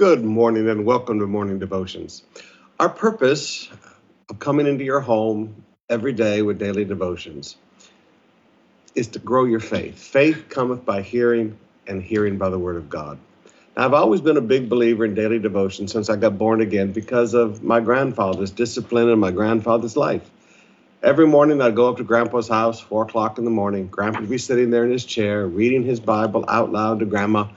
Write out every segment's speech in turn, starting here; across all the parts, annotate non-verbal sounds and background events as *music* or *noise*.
Good morning and welcome to Morning Devotions. Our purpose of coming into your home every day with daily devotions is to grow your faith. Faith cometh by hearing, and hearing by the Word of God. Now, I've always been a big believer in daily devotion since I got born again because of my grandfather's discipline and my grandfather's life. Every morning I'd go up to Grandpa's house, four o'clock in the morning. Grandpa would be sitting there in his chair, reading his Bible out loud to Grandma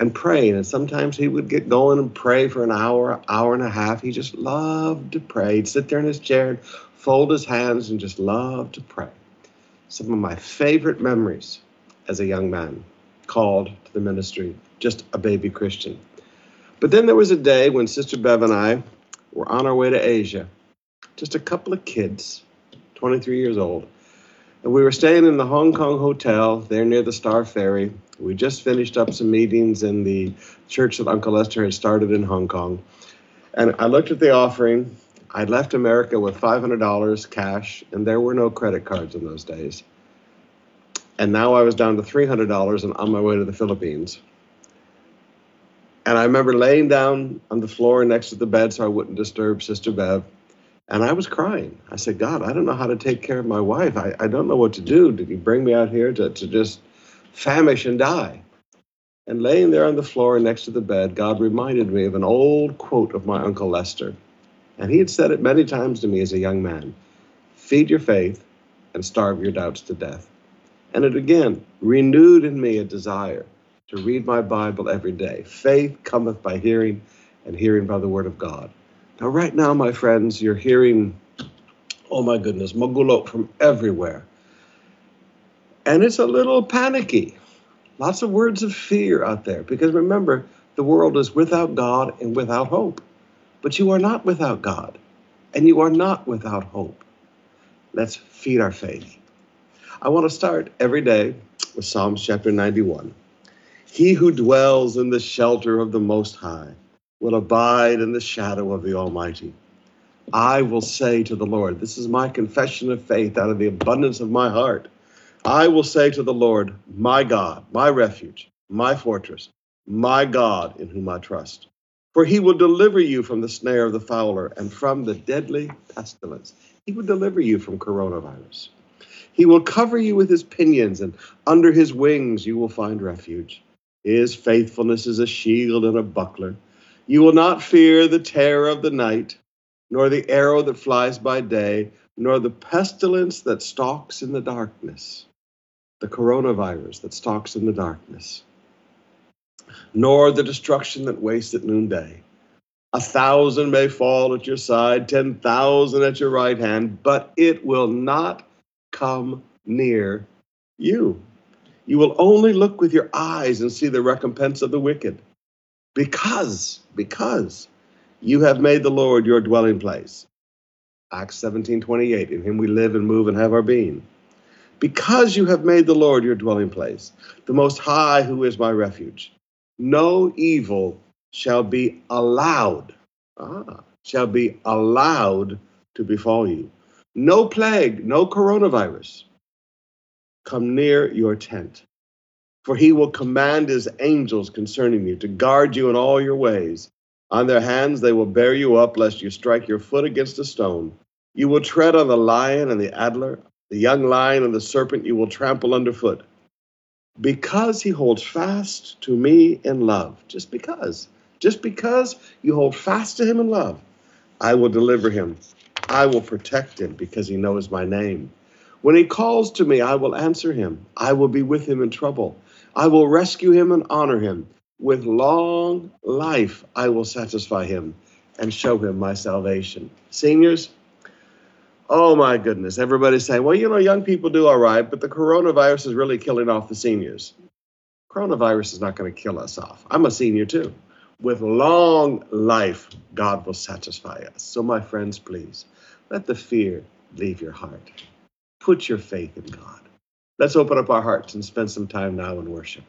and praying. And sometimes he would get going and pray for an hour, hour and a half. He just loved to pray. He'd sit there in his chair, and fold his hands, and just love to pray. Some of my favorite memories as a young man called to the ministry, just a baby Christian. But then there was a day when Sister Bev and I were on our way to Asia, just a couple of kids, 23 years old. And we were staying in the Hong Kong hotel there near the Star Ferry. We just finished up some meetings in the church that Uncle Lester had started in Hong Kong. And I looked at the offering. I'd left America with $500 cash, and there were no credit cards in those days. And now I was down to $300 and on my way to the Philippines. And I remember laying down on the floor next to the bed so I wouldn't disturb Sister Bev. And I was crying. I said, God, I don't know how to take care of my wife. I, I don't know what to do. Did you bring me out here to, to just famish and die? And laying there on the floor next to the bed, God reminded me of an old quote of my Uncle Lester. And he had said it many times to me as a young man feed your faith and starve your doubts to death. And it again renewed in me a desire to read my Bible every day. Faith cometh by hearing, and hearing by the word of God. Now, right now, my friends, you're hearing, oh my goodness, Magulo from everywhere. And it's a little panicky. Lots of words of fear out there. Because remember, the world is without God and without hope. But you are not without God, and you are not without hope. Let's feed our faith. I want to start every day with Psalms chapter 91. He who dwells in the shelter of the Most High will abide in the shadow of the Almighty. I will say to the Lord, this is my confession of faith out of the abundance of my heart. I will say to the Lord, my God, my refuge, my fortress, my God in whom I trust. For he will deliver you from the snare of the fowler and from the deadly pestilence. He will deliver you from coronavirus. He will cover you with his pinions, and under his wings you will find refuge. His faithfulness is a shield and a buckler. You will not fear the terror of the night, nor the arrow that flies by day, nor the pestilence that stalks in the darkness, the coronavirus that stalks in the darkness, nor the destruction that wastes at noonday. A thousand may fall at your side, ten thousand at your right hand, but it will not come near you. You will only look with your eyes and see the recompense of the wicked because, because you have made the Lord your dwelling place. Acts 17 28, in him we live and move and have our being. Because you have made the Lord your dwelling place, the Most High, who is my refuge, no evil shall be allowed, ah, shall be allowed to befall you. No plague, no coronavirus come near your tent. For he will command his angels concerning you to guard you in all your ways. On their hands they will bear you up, lest you strike your foot against a stone. You will tread on the lion and the adder, the young lion and the serpent you will trample underfoot. Because he holds fast to me in love, just because, just because you hold fast to him in love, I will deliver him. I will protect him because he knows my name. When he calls to me, I will answer him. I will be with him in trouble. I will rescue him and honor him. With long life, I will satisfy him and show him my salvation. Seniors, oh my goodness, everybody's saying, well, you know, young people do all right, but the coronavirus is really killing off the seniors. Coronavirus is not going to kill us off. I'm a senior too. With long life, God will satisfy us. So, my friends, please, let the fear leave your heart. Put your faith in God. Let's open up our hearts and spend some time now in worship.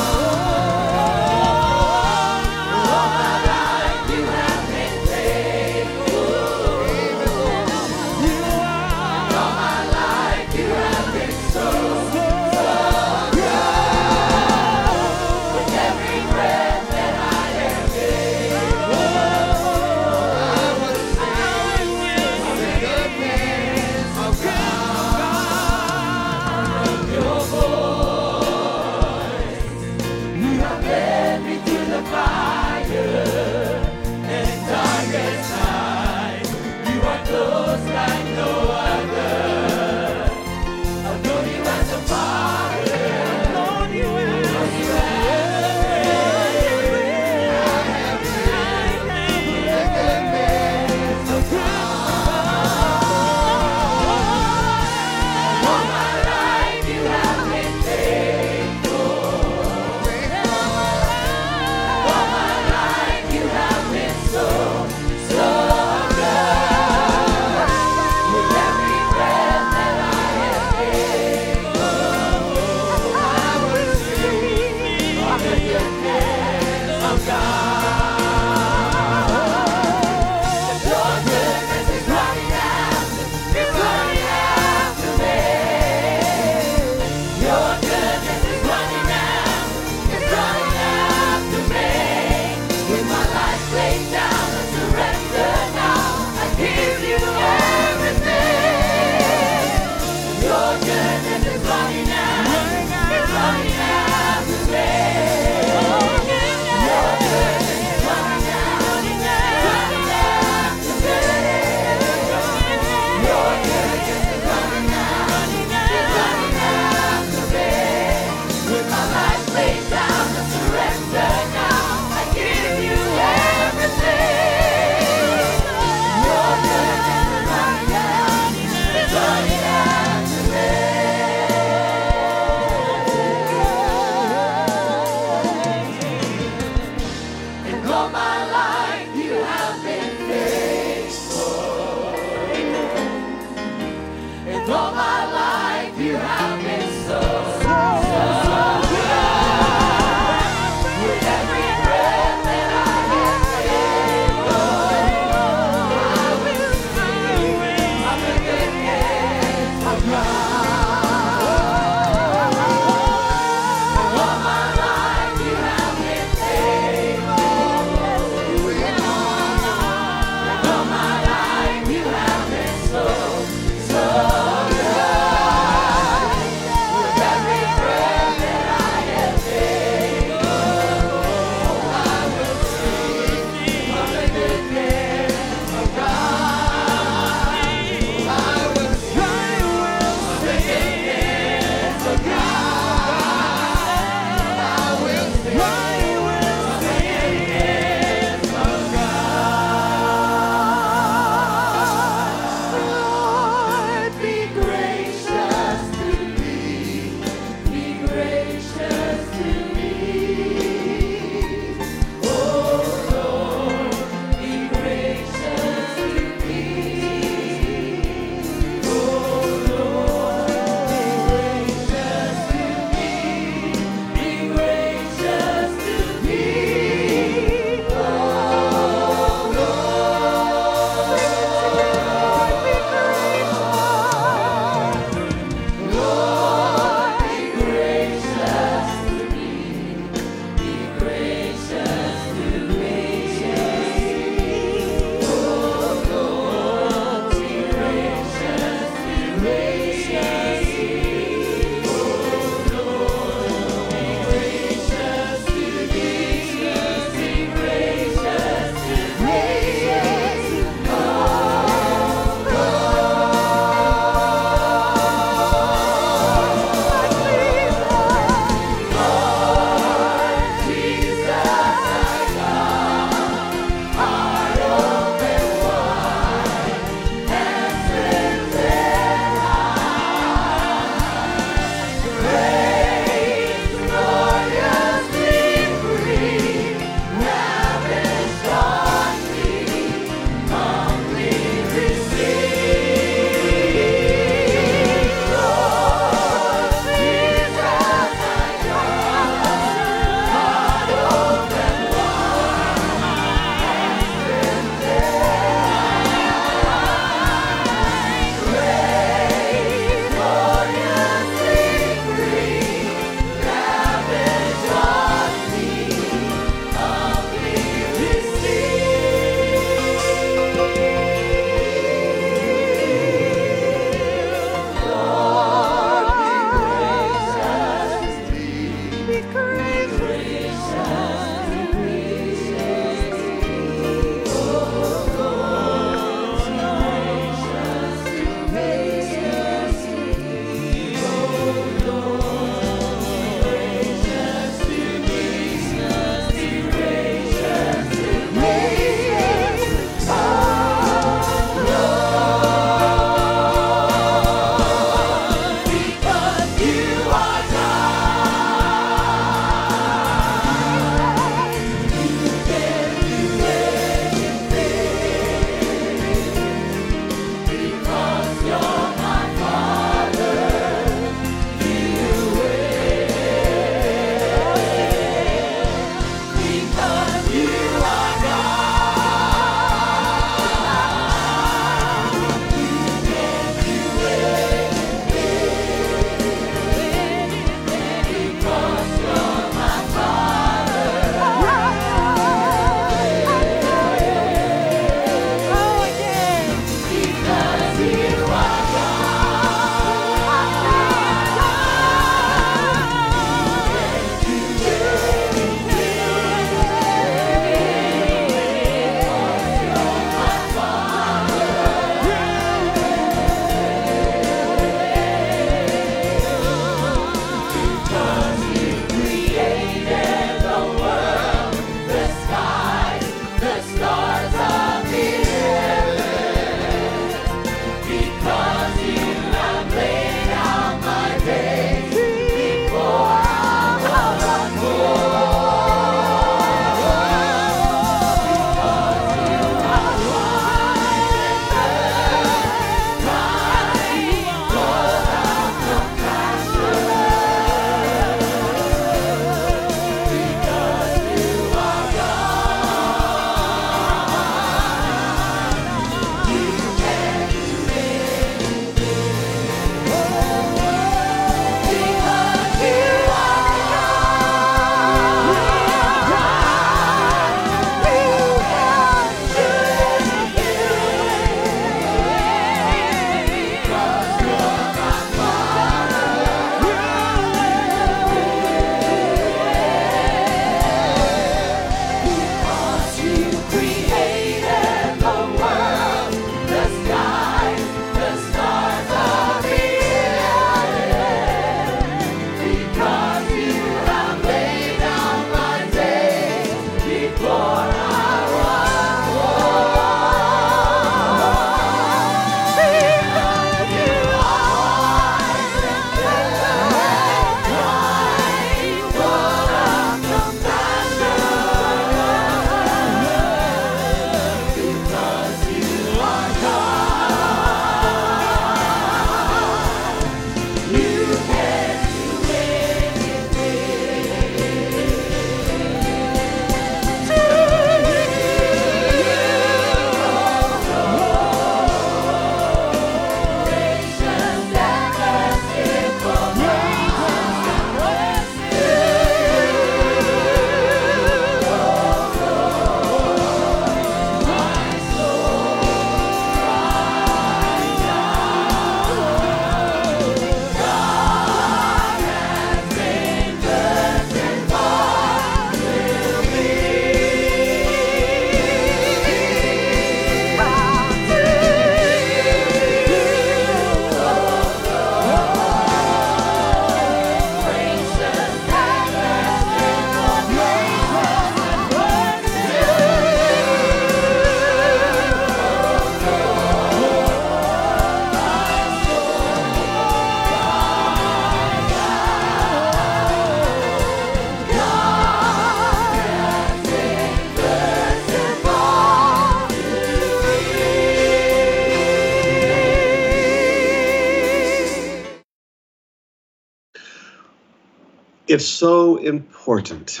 It's so important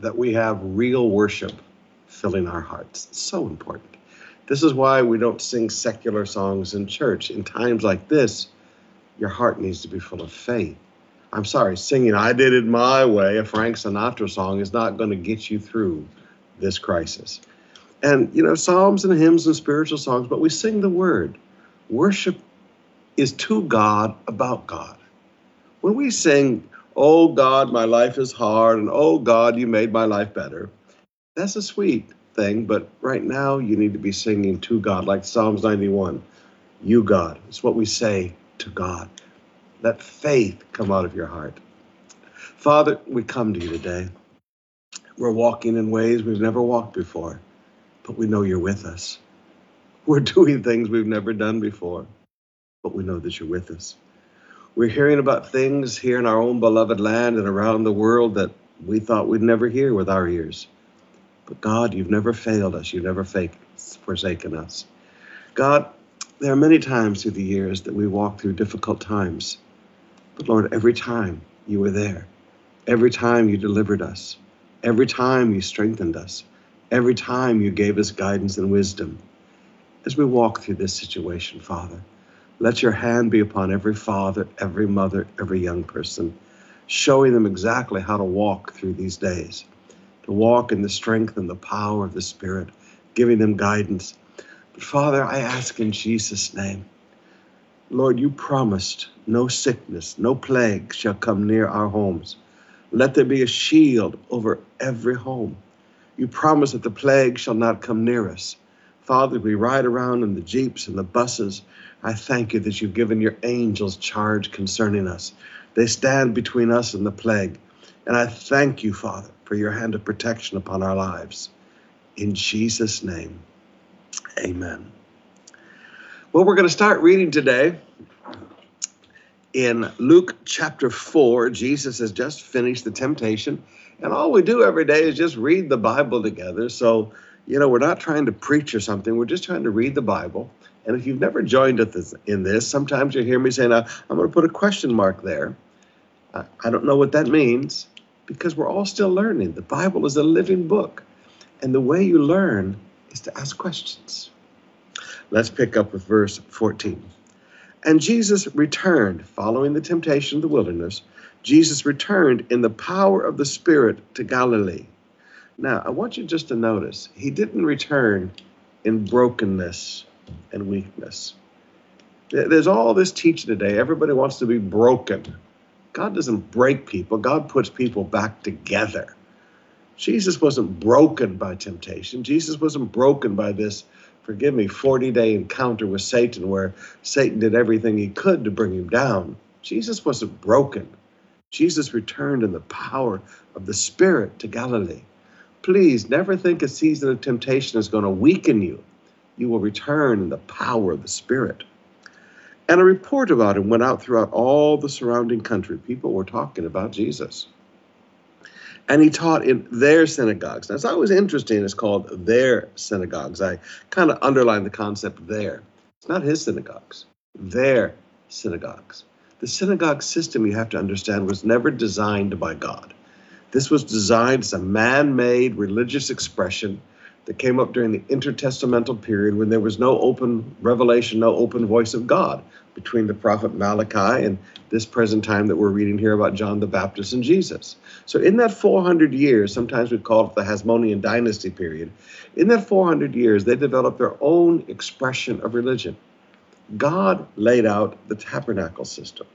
that we have real worship filling our hearts. It's so important. This is why we don't sing secular songs in church. In times like this, your heart needs to be full of faith. I'm sorry, singing I Did It My Way, a Frank Sinatra song, is not going to get you through this crisis. And, you know, psalms and hymns and spiritual songs, but we sing the word. Worship is to God about God. When we sing, Oh God, my life is hard, and Oh God, you made my life better, that's a sweet thing, but right now you need to be singing to God, like Psalms 91. You, God. It's what we say to God. Let faith come out of your heart. Father, we come to you today. We're walking in ways we've never walked before, but we know you're with us. We're *laughs* doing things we've never done before, but we know that you're with us. We're hearing about things here in our own beloved land and around the world that we thought we'd never hear with our ears. But God, you've never failed us. You've never forsaken us. God, there are many times through the years that we walk through difficult times. But Lord, every time you were there, every time you delivered us, every time you strengthened us, every time you gave us guidance and wisdom. As we walk through this situation, Father, let your hand be upon every father, every mother, every young person, showing them exactly how to walk through these days, to walk in the strength and the power of the Spirit, giving them guidance. But Father, I ask in Jesus' name, Lord, you promised no sickness, no plague shall come near our homes. Let there be a shield over every home. You promise that the plague shall not come near us. Father, we ride around in the jeeps and the buses. I thank you that you've given your angels charge concerning us. They stand between us and the plague. And I thank you, Father, for your hand of protection upon our lives. In Jesus' name, amen. Well, we're going to start reading today in Luke chapter 4. Jesus has just finished the temptation, and all we do every day is just read the Bible together. So, you know, we're not trying to preach or something, we're just trying to read the Bible. And if you've never joined us in this, sometimes you hear me saying, I'm going to put a question mark there. I don't know what that means because we're all still learning. The Bible is a living book, and the way you learn is to ask questions. Let's pick up with verse 14. And Jesus returned, following the temptation of the wilderness. Jesus returned in the power of the Spirit to Galilee. Now, I want you just to notice, he didn't return in brokenness and weakness. There's all this teaching today. Everybody wants to be broken. God doesn't break people, God puts people back together. Jesus wasn't broken by temptation. Jesus wasn't broken by this forgive me, 40 day encounter with Satan where Satan did everything he could to bring him down. Jesus wasn't broken. Jesus returned in the power of the Spirit to Galilee. Please never think a season of temptation is going to weaken you. You will return in the power of the Spirit. And a report about him went out throughout all the surrounding country. People were talking about Jesus and he taught in their synagogues. Now, it's always interesting, it's called their synagogues. I kind of underline the concept there. It's not his synagogues, their synagogues. The synagogue system, you have to understand, was never designed by God. This was designed as a man made religious expression that came up during the intertestamental period when there was no open revelation, no open voice of God between the prophet Malachi and this present time that we're reading here about John the Baptist and Jesus. So, in that 400 years, sometimes we call it the Hasmonean dynasty period, in that 400 years, they developed their own expression of religion. God laid out the tabernacle system,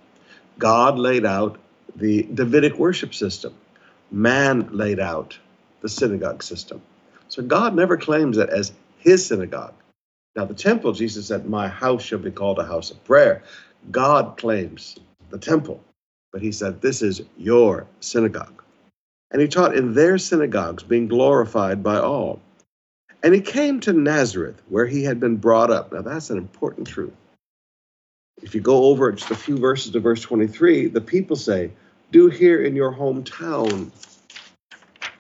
God laid out the Davidic worship system, man laid out the synagogue system. So, God never claims it as his synagogue. Now, the temple, Jesus said, My house shall be called a house of prayer. God claims the temple, but he said, This is your synagogue. And he taught in their synagogues, being glorified by all. And he came to Nazareth, where he had been brought up. Now, that's an important truth. If you go over just a few verses to verse 23, the people say, Do here in your hometown.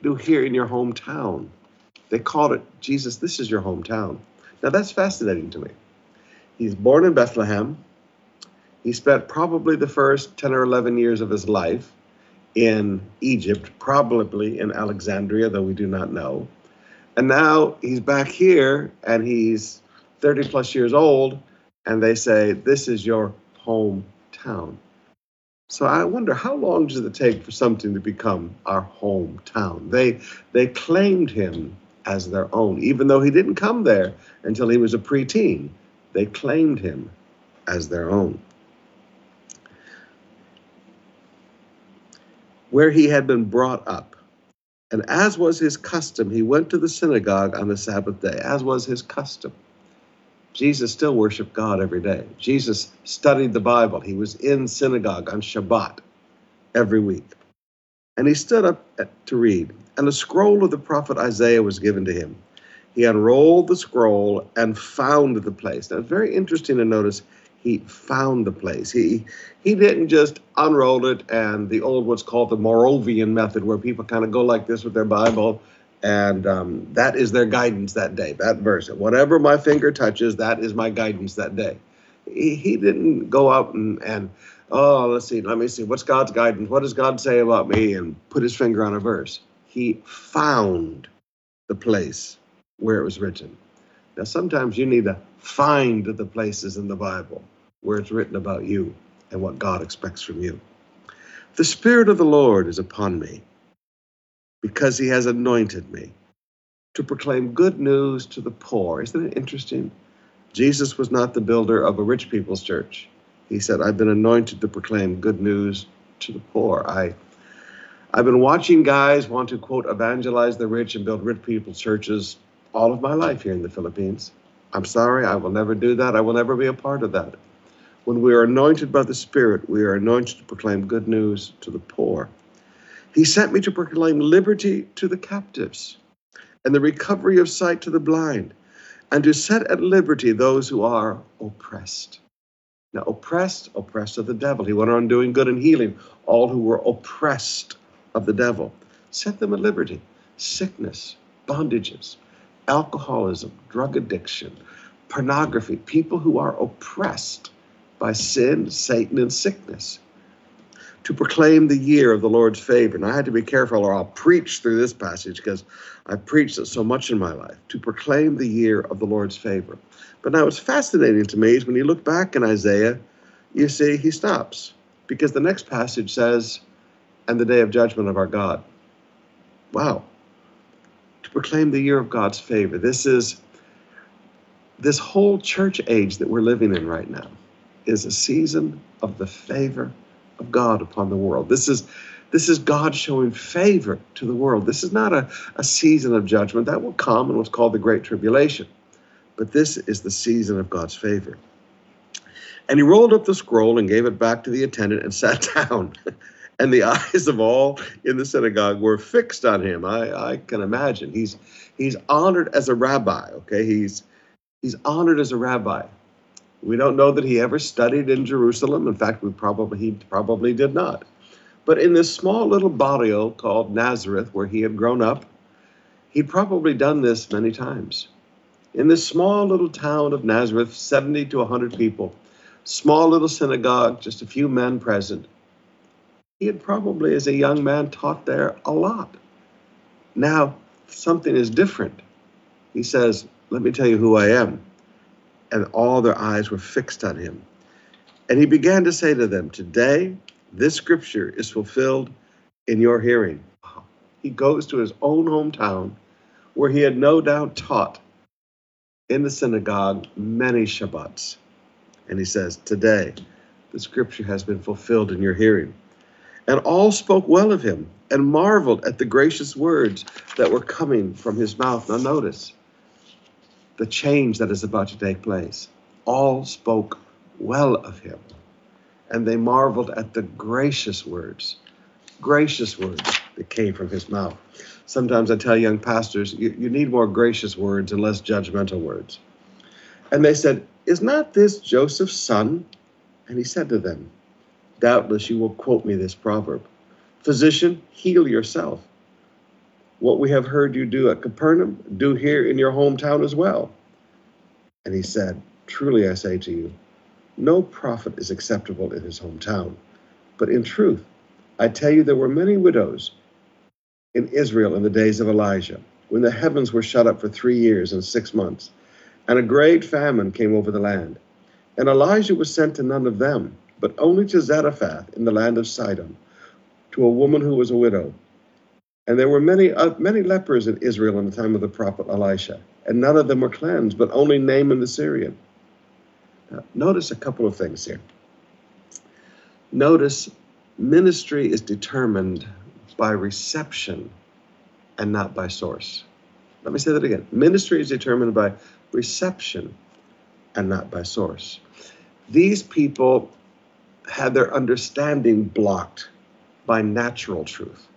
Do here in your hometown. They called it, Jesus, this is your hometown. Now that's fascinating to me. He's born in Bethlehem. He spent probably the first 10 or 11 years of his life in Egypt, probably in Alexandria, though we do not know. And now he's back here and he's 30 plus years old, and they say, This is your hometown. So I wonder how long does it take for something to become our hometown? They they claimed him as their own, even though he didn't come there until he was a preteen. They claimed him as their own. Where he had been brought up. And as was his custom, he went to the synagogue on the Sabbath day, as was his custom. Jesus still worshiped God every day. Jesus studied the Bible. He was in synagogue on Shabbat every week. And he stood up to read. And a scroll of the prophet Isaiah was given to him. He unrolled the scroll and found the place. Now, it's very interesting to notice he found the place. He he didn't just unroll it and the old what's called the Moravian method, where people kind of go like this with their Bible and um, that is their guidance that day, that verse. Whatever my finger touches, that is my guidance that day. He, he didn't go out and, and, oh, let's see, let me see, what's God's guidance? What does God say about me? And put his finger on a verse. He found the place where it was written. Now, sometimes you need to find the places in the Bible where it's written about you and what God expects from you. The Spirit of the Lord is upon me because he has anointed me to proclaim good news to the poor. Isn't it interesting? Jesus was not the builder of a rich people's church. He said, I've been anointed to proclaim good news to the poor. I I've been watching guys want to quote evangelize the rich and build rich people's churches all of my life here in the Philippines. I'm sorry, I will never do that. I will never be a part of that. When we are anointed by the Spirit, we are anointed to proclaim good news to the poor. He sent me to proclaim liberty to the captives and the recovery of sight to the blind, and to set at liberty those who are oppressed. Now, oppressed, oppressed of the devil. He went on doing good and healing all who were oppressed of the devil. Set them at liberty. Sickness, bondages, alcoholism, drug addiction, pornography, people who are oppressed by sin, Satan, and sickness to proclaim the year of the Lord's favor. And I had to be careful or I'll preach through this passage because I've preached it so much in my life. To proclaim the year of the Lord's favor. But now what's fascinating to me is when you look back in Isaiah, you see he stops because the next passage says, and the day of judgment of our God. Wow. To proclaim the year of God's favor. This is this whole church age that we're living in right now is a season of the favor of God upon the world. This is this is God showing favor to the world. This is not a, a season of judgment. That will come in what's called the Great Tribulation. But this is the season of God's favor. And he rolled up the scroll and gave it back to the attendant and *laughs* sat down. and the eyes of all in the synagogue were fixed on him. I, I can imagine. He's he's honored as a rabbi, okay? He's he's honored as a rabbi. We don't know that he ever studied in Jerusalem. In fact, we probably he probably did not. But in this small little barrio called Nazareth, where he had grown up, he'd probably done this many times. In this small little town of Nazareth, 70 to 100 people, small little synagogue, just a few men present, he had probably, as a young man, taught there a lot. Now, something is different. He says, Let me tell you who I am and all their eyes were fixed on him. And he began to say to them, Today, this scripture is fulfilled in your hearing. He goes to his own hometown where he had no doubt taught in the synagogue many Shabbats. And he says, Today, the scripture has been fulfilled in your hearing. And all spoke well of him and marveled at the gracious words that were coming from his mouth. Now, notice, the change that is about to take place. All spoke well of him, and they marveled at the gracious words, gracious words that came from his mouth. Sometimes I tell young pastors, you, you need more gracious words and less judgmental words. And they said, Is not this Joseph's son? And he said to them, Doubtless you will quote me this proverb Physician, heal yourself. What we have heard you do at Capernaum, do here in your hometown as well. And he said, Truly I say to you, no prophet is acceptable in his hometown. But in truth, I tell you, there were many widows in Israel in the days of Elijah, when the heavens were shut up for three years and six months, and a great famine came over the land. And Elijah was sent to none of them, but only to Zarephath in the land of Sidon, to a woman who was a widow. And there were many, uh, many lepers in Israel in the time of the prophet Elisha, and none of them were cleansed, but only Naaman the Syrian. Now, notice a couple of things here. Notice ministry is determined by reception and not by source. Let me say that again. Ministry is determined by reception and not by source. These people had their understanding blocked by natural truth.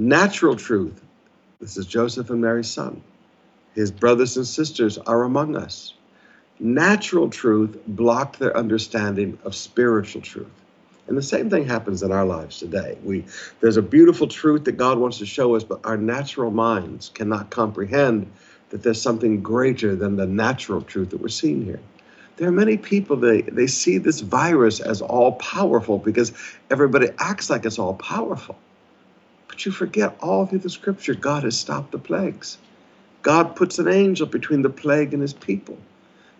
Natural truth, this is Joseph and Mary's son. His brothers and sisters are among us. Natural truth blocked their understanding of spiritual truth. And the same thing happens in our lives today. We, there's a beautiful truth that God wants to show us, but our natural minds cannot comprehend that there's something greater than the natural truth that we're seeing here. There are many people they, they see this virus as all powerful because everybody acts like it's all powerful. You forget all through the scripture, God has stopped the plagues. God puts an angel between the plague and his people.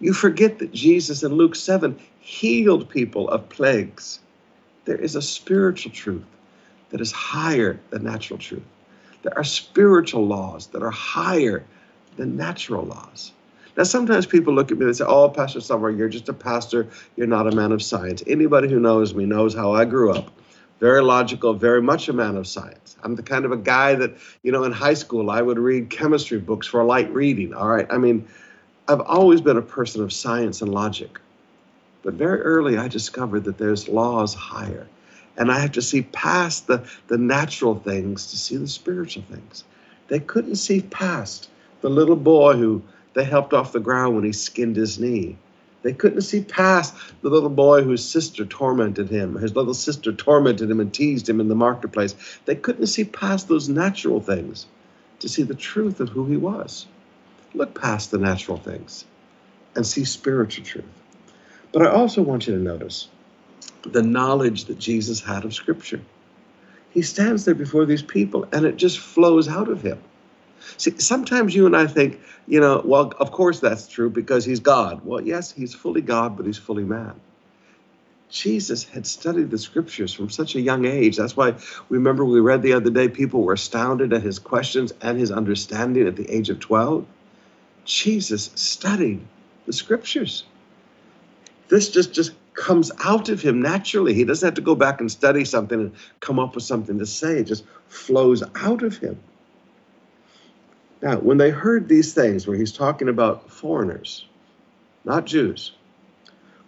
You forget that Jesus in Luke 7 healed people of plagues. There is a spiritual truth that is higher than natural truth. There are spiritual laws that are higher than natural laws. Now, sometimes people look at me and say, Oh, Pastor Sumrall, you're just a pastor. You're not a man of science. Anybody who knows me knows how I grew up. Very logical, very much a man of science. I'm the kind of a guy that, you know, in high school, I would read chemistry books for light reading. All right. I mean, I've always been a person of science and logic. But very early, I discovered that there's laws higher. And I have to see past the, the natural things to see the spiritual things. They couldn't see past the little boy who they helped off the ground when he skinned his knee. They couldn't see past the little boy whose sister tormented him. His little sister tormented him and teased him in the marketplace. They couldn't see past those natural things to see the truth of who he was. Look past the natural things and see spiritual truth. But I also want you to notice the knowledge that Jesus had of Scripture. He stands there before these people and it just flows out of him. See, sometimes you and I think, you know, well, of course that's true because he's God. Well, yes, he's fully God, but he's fully man. Jesus had studied the scriptures from such a young age. That's why we remember we read the other day, people were astounded at his questions and his understanding at the age of 12. Jesus studied the scriptures this just just comes out of him naturally. He doesn't have to go back and study something and come up with something to say. It just flows out of him. Now, when they heard these things, where he's talking about foreigners, not Jews,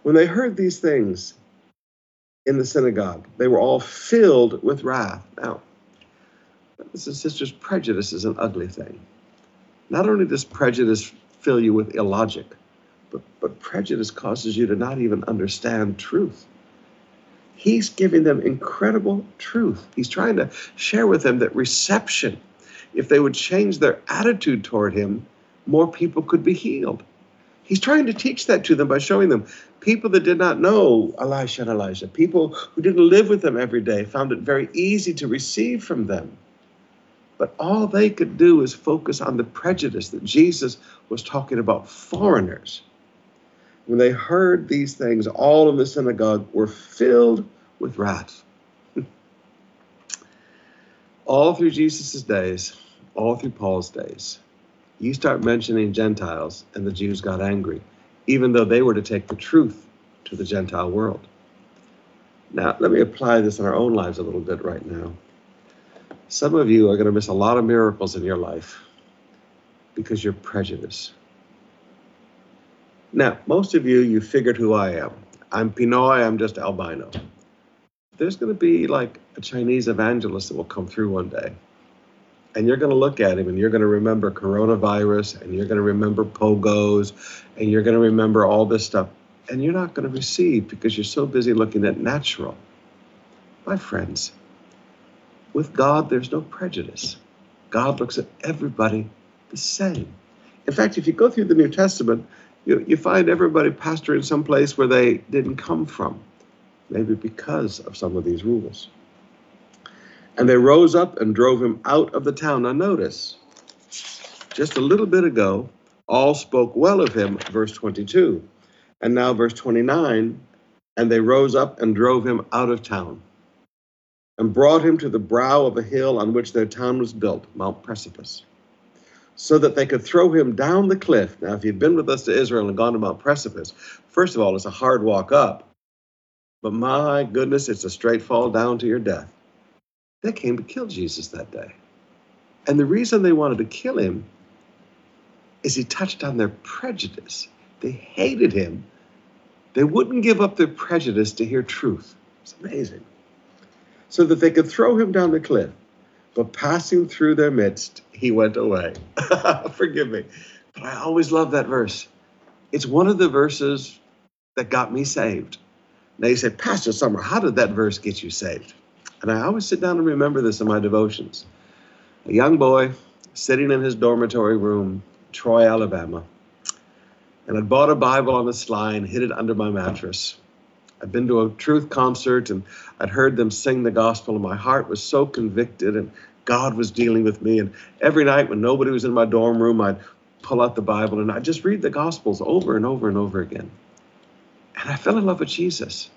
when they heard these things in the synagogue, they were all filled with wrath. Now, brothers and sisters, prejudice is an ugly thing. Not only does prejudice fill you with illogic, but, but prejudice causes you to not even understand truth. He's giving them incredible truth. He's trying to share with them that reception, if they would change their attitude toward him, more people could be healed. He's trying to teach that to them by showing them people that did not know Elisha and Elijah, people who didn't live with them every day, found it very easy to receive from them. But all they could do is focus on the prejudice that Jesus was talking about foreigners when they heard these things, all in the synagogue were filled with wrath. All through Jesus' days, all through Paul's days, you start mentioning Gentiles, and the Jews got angry, even though they were to take the truth to the Gentile world. Now, let me apply this in our own lives a little bit right now. Some of you are going to miss a lot of miracles in your life because you're prejudiced. Now, most of you, you figured who I am. I'm Pinoy, I'm just albino. There's going to be like a Chinese evangelist that will come through one day. And you're going to look at him and you're going to remember coronavirus and you're going to remember pogos and you're going to remember all this stuff. And you're not going to receive because you're so busy looking at natural. My friends, with God, there's no prejudice. God looks at everybody the same. In fact, if you go through the New Testament, you, you find everybody pastoring some place where they didn't come from, maybe because of some of these rules. And they rose up and drove him out of the town. Now, notice, just a little bit ago, all spoke well of him, verse 22. And now, verse 29, and they rose up and drove him out of town and brought him to the brow of a hill on which their town was built, Mount Precipice, so that they could throw him down the cliff. Now, if you've been with us to Israel and gone to Mount Precipice, first of all, it's a hard walk up, but my goodness, it's a straight fall down to your death. They came to kill Jesus that day. And the reason they wanted to kill him is he touched on their prejudice. They hated him. They wouldn't give up their prejudice to hear truth. It's amazing so that they could throw him down the cliff. But passing through their midst, he went away. *laughs* Forgive me. But I always love that verse. It's one of the verses that got me saved. Now you say, Pastor Sumrall, how did that verse get you saved? And I always sit down and remember this in my devotions. A young boy sitting in his dormitory room, Troy, Alabama, and I'd bought a Bible on the sly and hid it under my mattress. I'd been to a truth concert and I'd heard them sing the gospel, and my heart was so convicted, and God was dealing with me. And every night when nobody was in my dorm room, I'd pull out the Bible and I'd just read the gospels over and over and over again. And I fell in love with Jesus.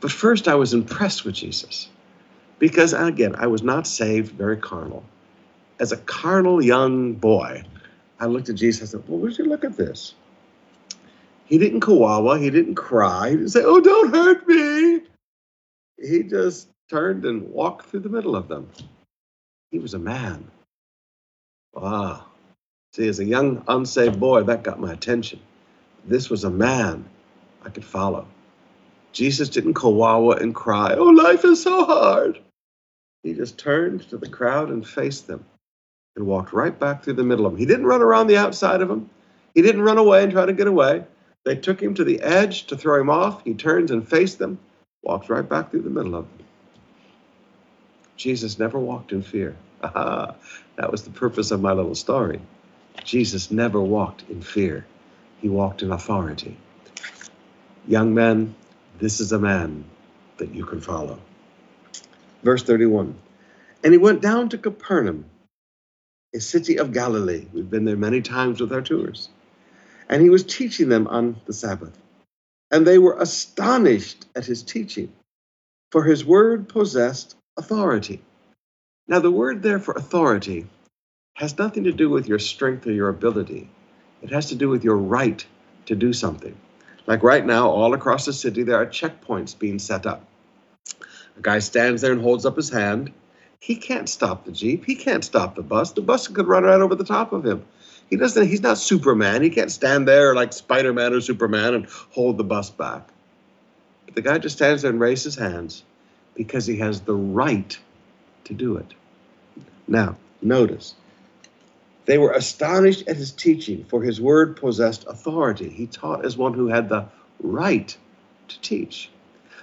But first, I was impressed with Jesus because, again, I was not saved, very carnal. As a carnal young boy, I looked at Jesus and said, Well, would you look at this? He didn't kawawa. He didn't cry. He didn't say, Oh, don't hurt me. He just turned and walked through the middle of them. He was a man. Wow. See, as a young, unsaved boy, that got my attention. This was a man I could follow. Jesus didn't kawawa and cry, Oh, life is so hard. He just turned to the crowd and faced them and walked right back through the middle of them. He didn't run around the outside of them. He didn't run away and try to get away. They took him to the edge to throw him off. He turns and faced them, walked right back through the middle of them. Jesus never walked in fear. *laughs* that was the purpose of my little story. Jesus never walked in fear, he walked in authority. Young men, this is a man that you can follow. Verse 31 And he went down to Capernaum, a city of Galilee. We've been there many times with our tours and he was teaching them on the Sabbath. And they were astonished at his teaching, for his word possessed authority. Now, the word there for authority has nothing to do with your strength or your ability, it has to do with your right to do something. Like right now, all across the city, there are checkpoints being set up. A guy stands there and holds up his hand. He can't stop the Jeep. He can't stop the bus. The bus could run right over the top of him. He doesn't. He's not Superman. He can't stand there like Spider-Man or Superman and hold the bus back. But the guy just stands there and raises his hands because he has the right to do it. Now, notice. They were astonished at his teaching, for his word possessed authority. He taught as one who had the right to teach.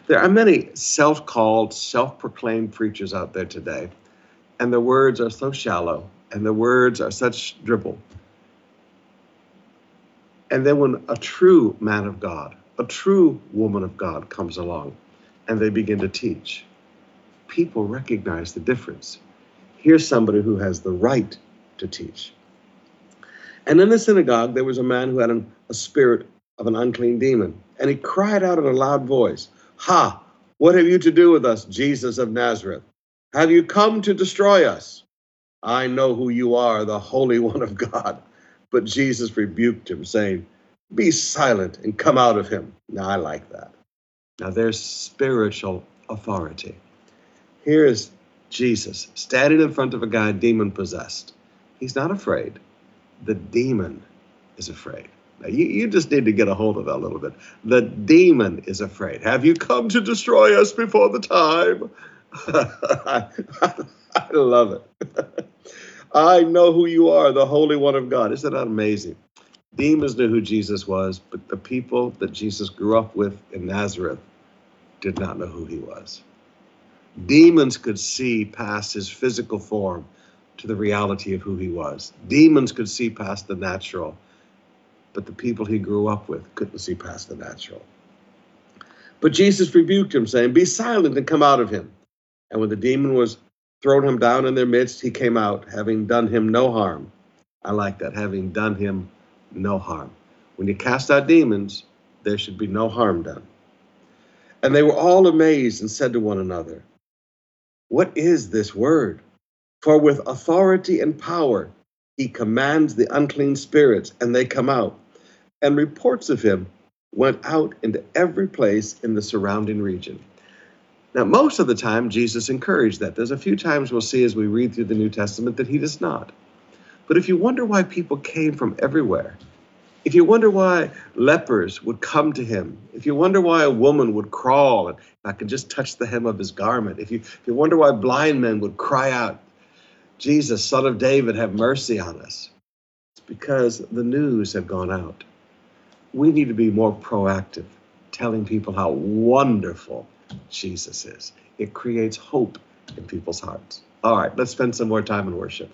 There are many self called, self proclaimed preachers out there today, and the words are so shallow and the words are such dribble. And then when a true man of God, a true woman of God comes along and they begin to teach, people recognize the difference. Here's somebody who has the right to teach. And in the synagogue, there was a man who had an, a spirit of an unclean demon. And he cried out in a loud voice, Ha! What have you to do with us, Jesus of Nazareth? Have you come to destroy us? I know who you are, the Holy One of God. But Jesus rebuked him, saying, Be silent and come out of him. Now, I like that. Now, there's spiritual authority. Here is Jesus standing in front of a guy demon possessed. He's not afraid. The demon is afraid. Now, you, you just need to get a hold of that a little bit. The demon is afraid. Have you come to destroy us before the time? *laughs* I love it. *laughs* I know who you are, the Holy One of God. Isn't that amazing? Demons knew who Jesus was, but the people that Jesus grew up with in Nazareth did not know who he was. Demons could see past his physical form to the reality of who he was. Demons could see past the natural, but the people he grew up with couldn't see past the natural. But Jesus rebuked him, saying, Be silent and come out of him. And when the demon was thrown him down in their midst, he came out, having done him no harm. I like that, having done him no harm. When you cast out demons, there should be no harm done. And they were all amazed and said to one another, What is this word? For with authority and power he commands the unclean spirits, and they come out. And reports of him went out into every place in the surrounding region. Now, most of the time, Jesus encouraged that. There's a few times we'll see as we read through the New Testament that he does not. But if you wonder why people came from everywhere, if you wonder why lepers would come to him, if you wonder why a woman would crawl and I can just touch the hem of his garment, if you, if you wonder why blind men would cry out, Jesus, Son of David, have mercy on us, it's because the news had gone out. We need to be more proactive, telling people how wonderful Jesus is. It creates hope in people's hearts. All right, let's spend some more time in worship.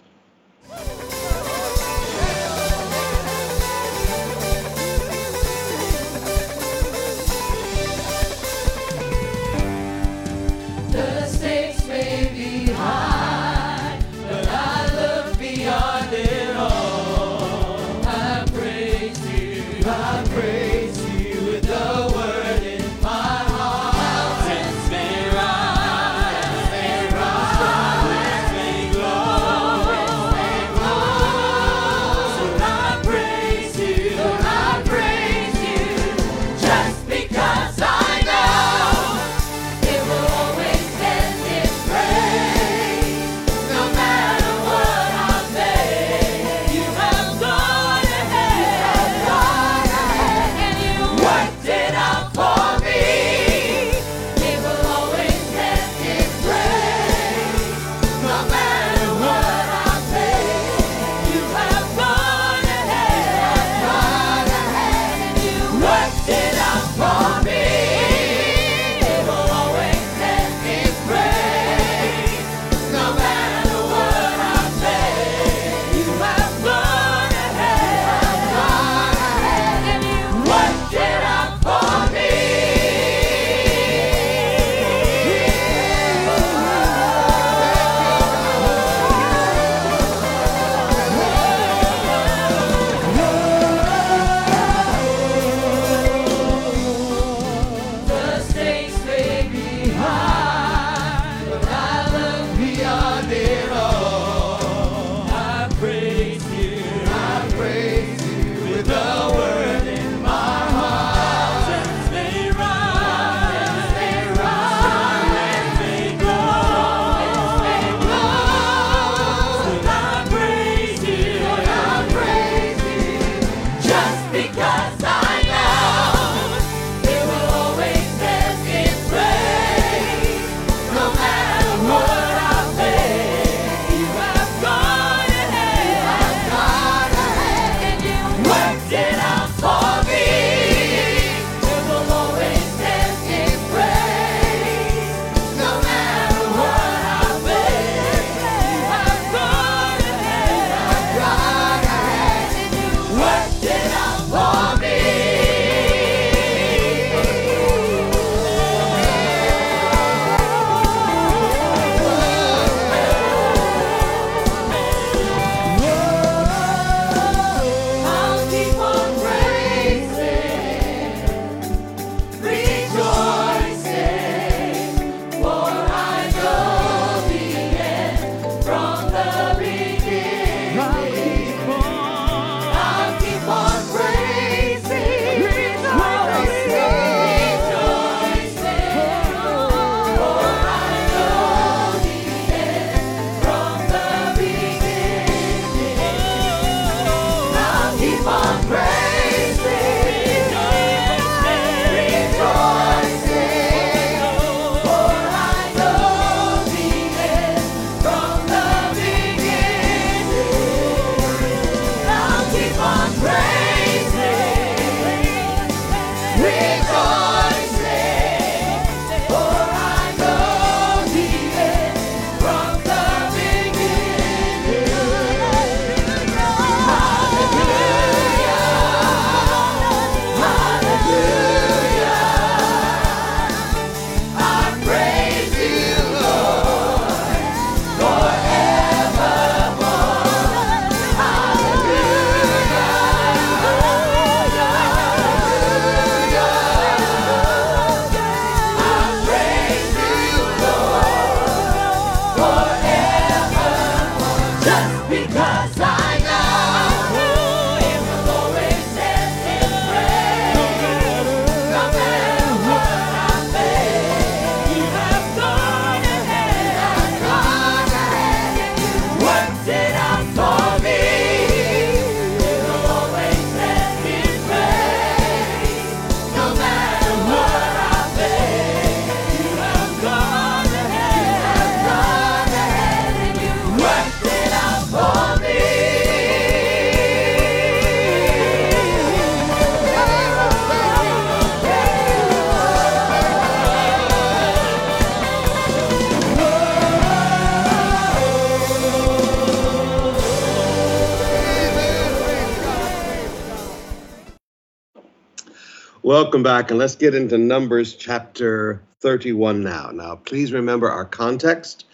Welcome back, and let's get into Numbers chapter 31 now. Now, please remember our context.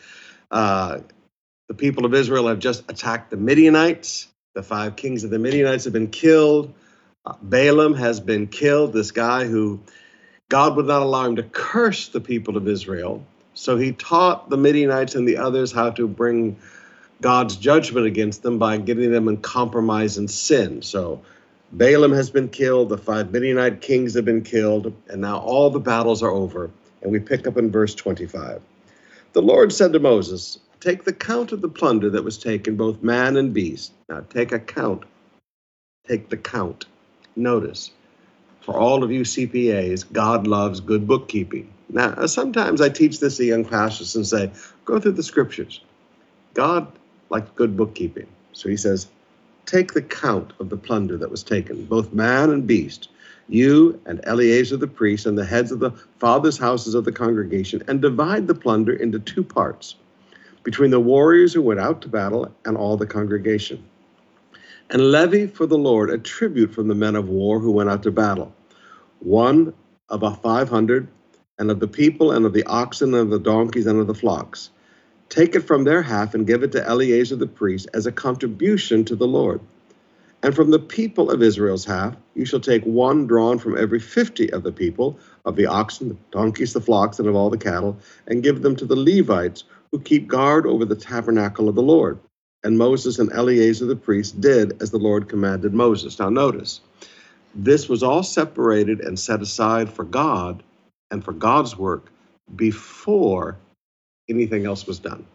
Uh, the people of Israel have just attacked the Midianites. The five kings of the Midianites have been killed. Uh, Balaam has been killed, this guy who God would not allow him to curse the people of Israel. So he taught the Midianites and the others how to bring God's judgment against them by getting them in compromise and sin. So Balaam has been killed, the five Midianite kings have been killed, and now all the battles are over. And we pick up in verse 25. The Lord said to Moses, Take the count of the plunder that was taken, both man and beast. Now take a count. Take the count. Notice, for all of you CPAs, God loves good bookkeeping. Now, sometimes I teach this to young pastors and say, go through the scriptures. God likes good bookkeeping. So he says, take the count of the plunder that was taken, both man and beast, you and Eleazar the priest and the heads of the fathers' houses of the congregation, and divide the plunder into two parts between the warriors who went out to battle and all the congregation. And levy for the Lord a tribute from the men of war who went out to battle, one of a five hundred, and of the people, and of the oxen, and of the donkeys, and of the flocks. Take it from their half and give it to Eleazar the priest as a contribution to the Lord. And from the people of Israel's half, you shall take one drawn from every fifty of the people, of the oxen, the donkeys, the flocks, and of all the cattle, and give them to the Levites who keep guard over the tabernacle of the Lord. And Moses and Eleazar the priest did as the Lord commanded Moses. Now, notice, this was all separated and set aside for God and for God's work before anything else was done.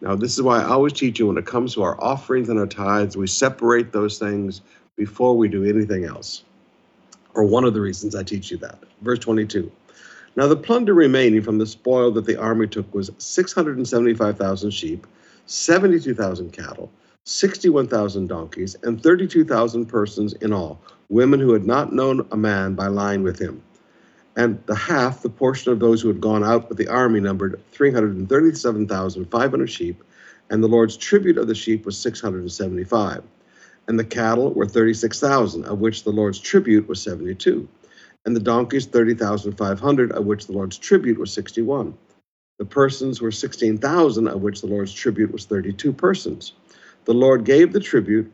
Now, this is why I always teach you when it comes to our offerings and our tithes, we separate those things before we do anything else. Or one of the reasons I teach you that. Verse 22. Now, the plunder remaining from the spoil that the army took was 675,000 sheep, 72,000 cattle, 61,000 donkeys, and 32,000 persons in all, women who had not known a man by lying with him. And the half, the portion of those who had gone out with the army, numbered 337,500 sheep, and the Lord's tribute of the sheep was 675. And the cattle were 36,000, of which the Lord's tribute was 72 and the donkeys 30,500, of which the Lord's tribute was 61. The persons were 16,000, of which the Lord's tribute was 32 persons. The Lord gave the tribute,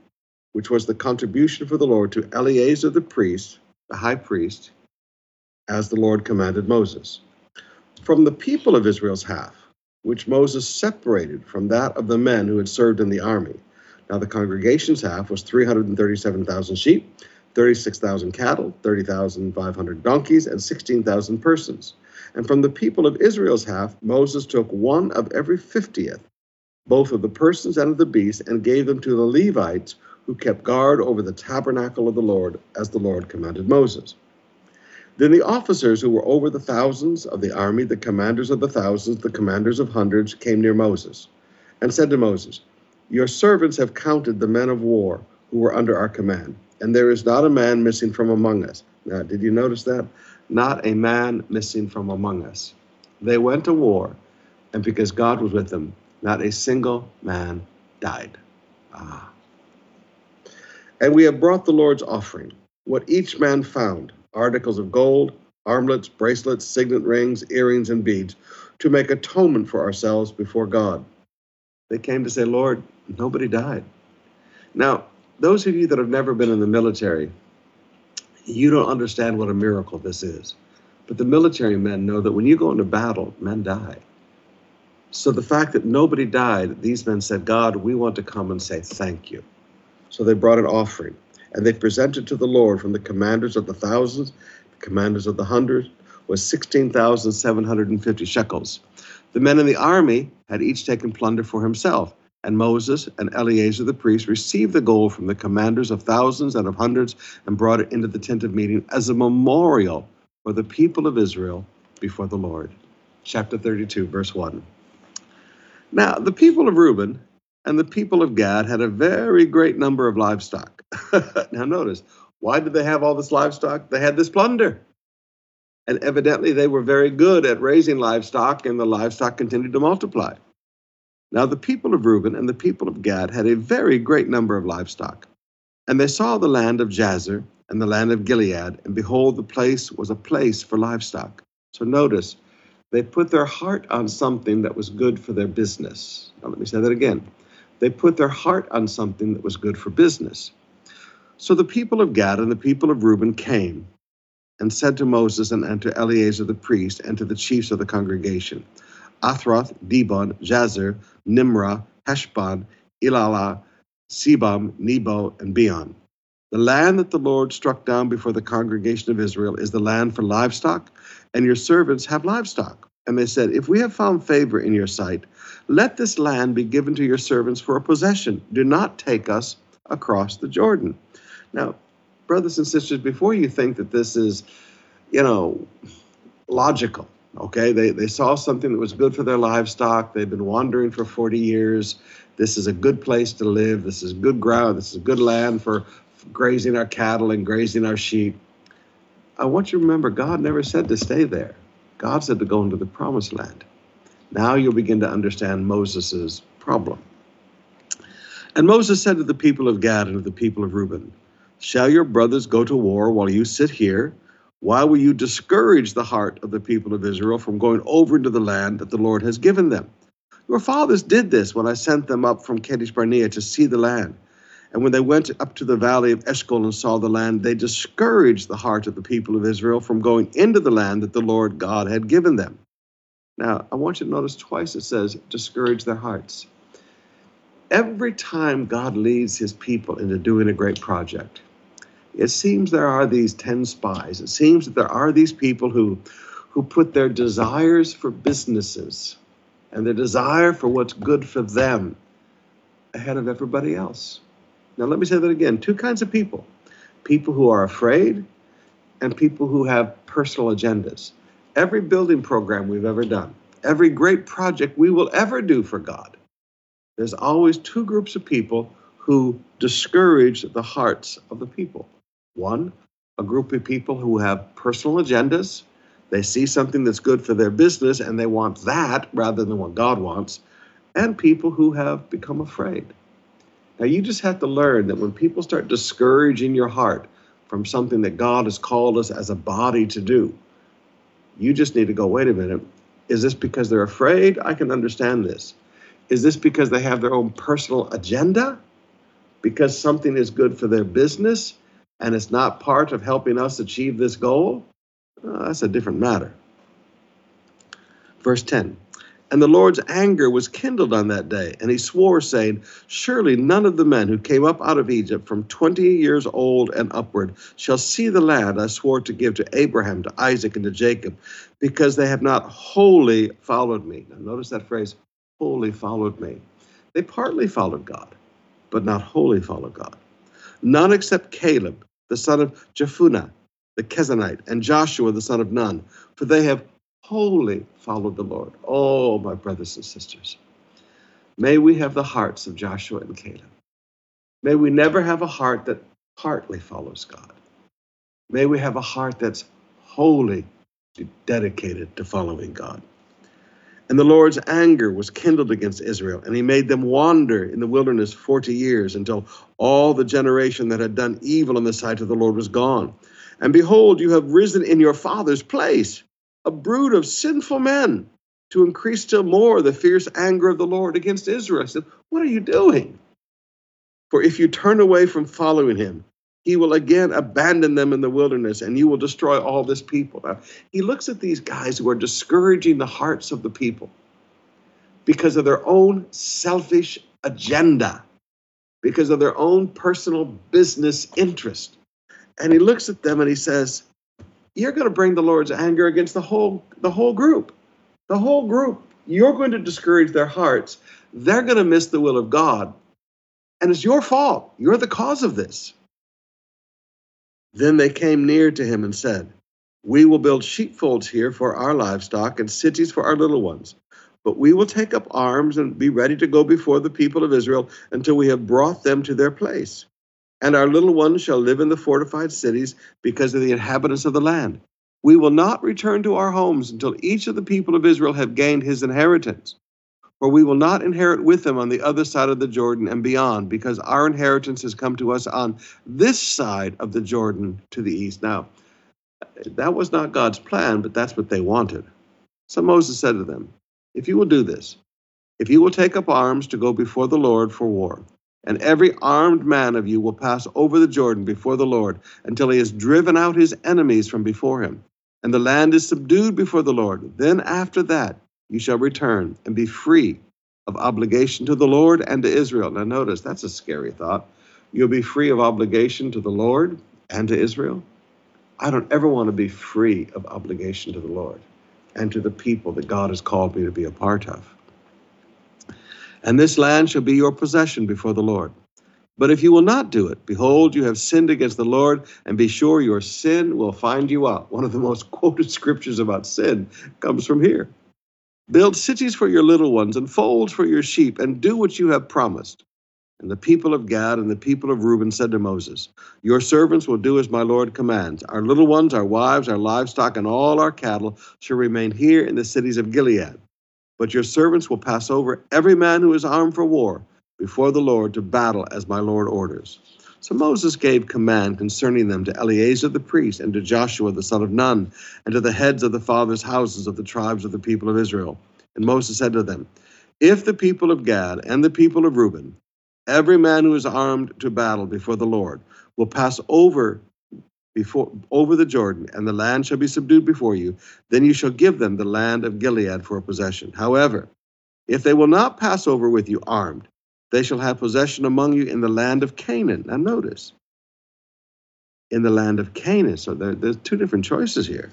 which was the contribution for the Lord, to Eleazar the priest, the high priest, as the Lord commanded Moses. From the people of Israel's half, which Moses separated from that of the men who had served in the army. Now the congregation's half was 337,000 sheep 36,000 cattle, 30,500 donkeys, and 16,000 persons. And from the people of Israel's half, Moses took one of every fiftieth, both of the persons and of the beasts, and gave them to the Levites, who kept guard over the tabernacle of the Lord, as the Lord commanded Moses. Then the officers who were over the thousands of the army, the commanders of the thousands, the commanders of hundreds, came near Moses, and said to Moses, Your servants have counted the men of war who were under our command and there is not a man missing from among us. Now, did you notice that? Not a man missing from among us. They went to war, and because God was with them, not a single man died. Ah. And we have brought the Lord's offering, what each man found articles of gold, armlets, bracelets, signet rings, earrings, and beads, to make atonement for ourselves before God. They came to say, Lord, nobody died. Now, those of you that have never been in the military, you don't understand what a miracle this is. But the military men know that when you go into battle, men die. So the fact that nobody died, these men said, God, we want to come and say thank you. So they brought an offering, and they presented to the Lord from the commanders of the thousands, the commanders of the hundreds, was 16,750 shekels. The men in the army had each taken plunder for himself and Moses and Eleazar the priest received the gold from the commanders of thousands and of hundreds and brought it into the tent of meeting as a memorial for the people of Israel before the Lord. Chapter 32, verse 1. Now, the people of Reuben and the people of Gad had a very great number of livestock. *laughs* now, notice, why did they have all this livestock? They had this plunder. And evidently, they were very good at raising livestock, and the livestock continued to multiply. Now the people of Reuben and the people of Gad had a very great number of livestock. And they saw the land of Jazer, and the land of Gilead, and behold, the place was a place for livestock. So notice, they put their heart on something that was good for their business. Now, let me say that again. They put their heart on something that was good for business. So the people of Gad and the people of Reuben came and said to Moses and to Eleazar the priest and to the chiefs of the congregation, Ataroth, Dibon, Jazer, Nimrah, Heshbon, Elealeh, Sebam, Nebo, and Beon. The land that the Lord struck down before the congregation of Israel is the land for livestock, and your servants have livestock. And they said, If we have found favor in your sight, let this land be given to your servants for a possession. Do not take us across the Jordan. Now, brothers and sisters, before you think that this is, you know, logical, okay, they, they saw something that was good for their livestock. They've been wandering for 40 years. This is a good place to live. This is good ground. This is good land for grazing our cattle and grazing our sheep. I want you to remember God never said to stay there. God said to go into the promised land. Now you'll begin to understand Moses' problem. And Moses said to the people of Gad and to the people of Reuben, Shall your brothers go to war while you sit here? Why will you discourage the heart of the people of Israel from going over into the land that the Lord has given them? Your fathers did this when I sent them up from Kadesh Barnea to see the land. And when they went up to the valley of Eshcol and saw the land, they discouraged the heart of the people of Israel from going into the land that the Lord God had given them. Now, I want you to notice twice it says, discourage their hearts. Every time God leads his people into doing a great project, it seems there are these 10 spies. It seems that there are these people who, who put their desires for businesses and their desire for what's good for them ahead of everybody else. Now, let me say that again two kinds of people people who are afraid and people who have personal agendas. Every building program we've ever done, every great project we will ever do for God, there's always two groups of people who discourage the hearts of the people. One, a group of people who have personal agendas. They see something that's good for their business and they want that rather than what God wants. And people who have become afraid. Now, you just have to learn that when people start discouraging your heart from something that God has called us as a body to do, you just need to go, wait a minute. Is this because they're afraid? I can understand this. Is this because they have their own personal agenda? Because something is good for their business and it's not part of helping us achieve this goal? Uh, that's a different matter. Verse 10 and the Lord's anger was kindled on that day, and he swore, saying, Surely none of the men who came up out of Egypt from twenty years old and upward shall see the land I swore to give to Abraham, to Isaac, and to Jacob, because they have not wholly followed me. Now, notice that phrase, wholly followed me. They partly followed God, but not wholly followed God. None except Caleb, the son of Jephunneh, the Kenizzite, and Joshua, the son of Nun, for they have wholly followed the Lord. Oh, my brothers and sisters, may we have the hearts of Joshua and Caleb. May we never have a heart that partly follows God. May we have a heart that's wholly dedicated to following God. And the Lord's anger was kindled against Israel, and he made them wander in the wilderness 40 years until all the generation that had done evil in the sight of the Lord was gone. And behold, you have risen in your father's place a brood of sinful men to increase still more the fierce anger of the Lord against Israel. I said, What are you doing? For if you turn away from following him, he will again abandon them in the wilderness and you will destroy all this people. Now, he looks at these guys who are discouraging the hearts of the people because of their own selfish agenda, because of their own personal business interest. And he looks at them and he says, you're going to bring the Lord's anger against the whole the whole group. The whole group. You're going to discourage their hearts. They're going to miss the will of God. And it's your fault. You're the cause of this. Then they came near to him and said, We will build sheepfolds here for our livestock and cities for our little ones. But we will take up arms and be ready to go before the people of Israel until we have brought them to their place and our little ones shall live in the fortified cities because of the inhabitants of the land. We will not return to our homes until each of the people of Israel have gained his inheritance. For we will not inherit with them on the other side of the Jordan and beyond, because our inheritance has come to us on this side of the Jordan to the east. Now, that was not God's plan, but that's what they wanted. So Moses said to them, If you will do this, if you will take up arms to go before the Lord for war, and every armed man of you will pass over the Jordan before the Lord until he has driven out his enemies from before him, and the land is subdued before the Lord, then after that you shall return and be free of obligation to the Lord and to Israel. Now, notice that's a scary thought. You'll be free of obligation to the Lord and to Israel. I don't ever want to be free of obligation to the Lord and to the people that God has called me to be a part of. And this land shall be your possession before the Lord. But if you will not do it, behold, you have sinned against the Lord, and be sure your sin will find you out. One of the most *laughs* quoted scriptures about sin comes from here. Build cities for your little ones and folds for your sheep, and do what you have promised. And the people of Gad and the people of Reuben said to Moses, Your servants will do as my Lord commands. Our little ones, our wives, our livestock, and all our cattle shall remain here in the cities of Gilead. But your servants will pass over every man who is armed for war before the Lord to battle as my Lord orders. So Moses gave command concerning them to Eleazar the priest, and to Joshua the son of Nun, and to the heads of the fathers' houses of the tribes of the people of Israel. And Moses said to them, If the people of Gad and the people of Reuben, every man who is armed to battle before the Lord, will pass over before over the Jordan, and the land shall be subdued before you, then you shall give them the land of Gilead for a possession. However, if they will not pass over with you armed, they shall have possession among you in the land of Canaan. Now, notice, in the land of Canaan. So there, there's two different choices here.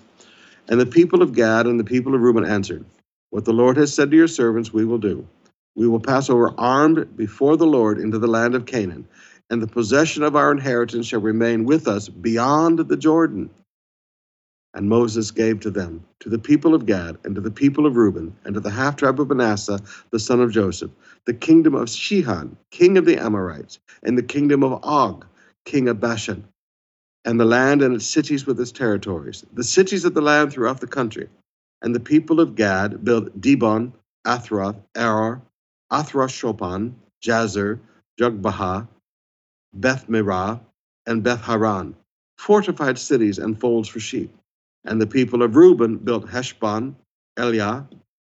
And the people of Gad and the people of Reuben answered, What the Lord has said to your servants, we will do. We will pass over armed before the Lord into the land of Canaan, and the possession of our inheritance shall remain with us beyond the Jordan. And Moses gave to them, to the people of Gad, and to the people of Reuben, and to the half tribe of Manasseh, the son of Joseph, the kingdom of Sihon, king of the Amorites, and the kingdom of Og, king of Bashan, and the land and its cities with its territories, the cities of the land throughout the country. And the people of Gad built Dibon, Ataroth, Aroer, Atroth Shophan, Jazer, Jogbehah, Beth Mirah, and Beth Haran, fortified cities and folds for sheep. And the people of Reuben built Heshbon, Elealeh,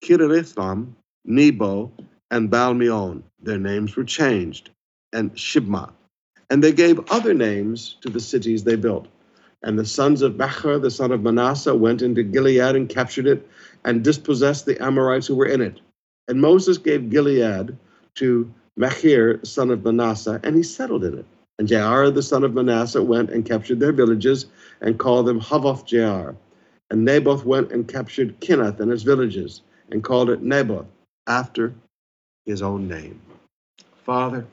Kiriathaim, Nebo, and Baalmeon. Their names were changed, and Sibmah. And they gave other names to the cities they built. And the sons of Machir, the son of Manasseh, went into Gilead and captured it and dispossessed the Amorites who were in it. And Moses gave Gilead to Machir, son of Manasseh, and he settled in it. And Jair, the son of Manasseh, went and captured their villages and called them Havoth Jair. And Naboth went and captured Kenath and its villages and called it Naboth after his own name. Father,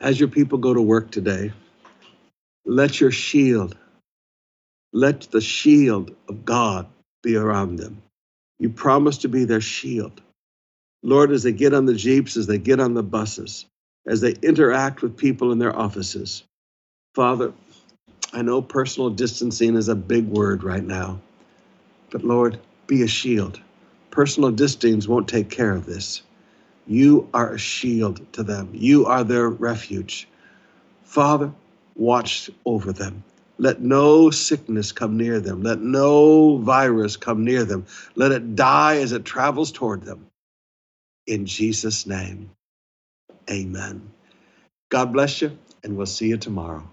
as your people go to work today, let your shield, let the shield of God be around them. You promise to be their shield. Lord, as they get on the Jeeps, as they get on the buses, as they interact with people in their offices. Father, I know personal distancing is a big word right now, but Lord, be a shield. Personal distance won't take care of this. You are a shield to them, you are their refuge. Father, watch over them. Let no sickness come near them. Let no virus come near them. Let it die as it travels toward them. In Jesus' name. Amen. God bless you, and we'll see you tomorrow.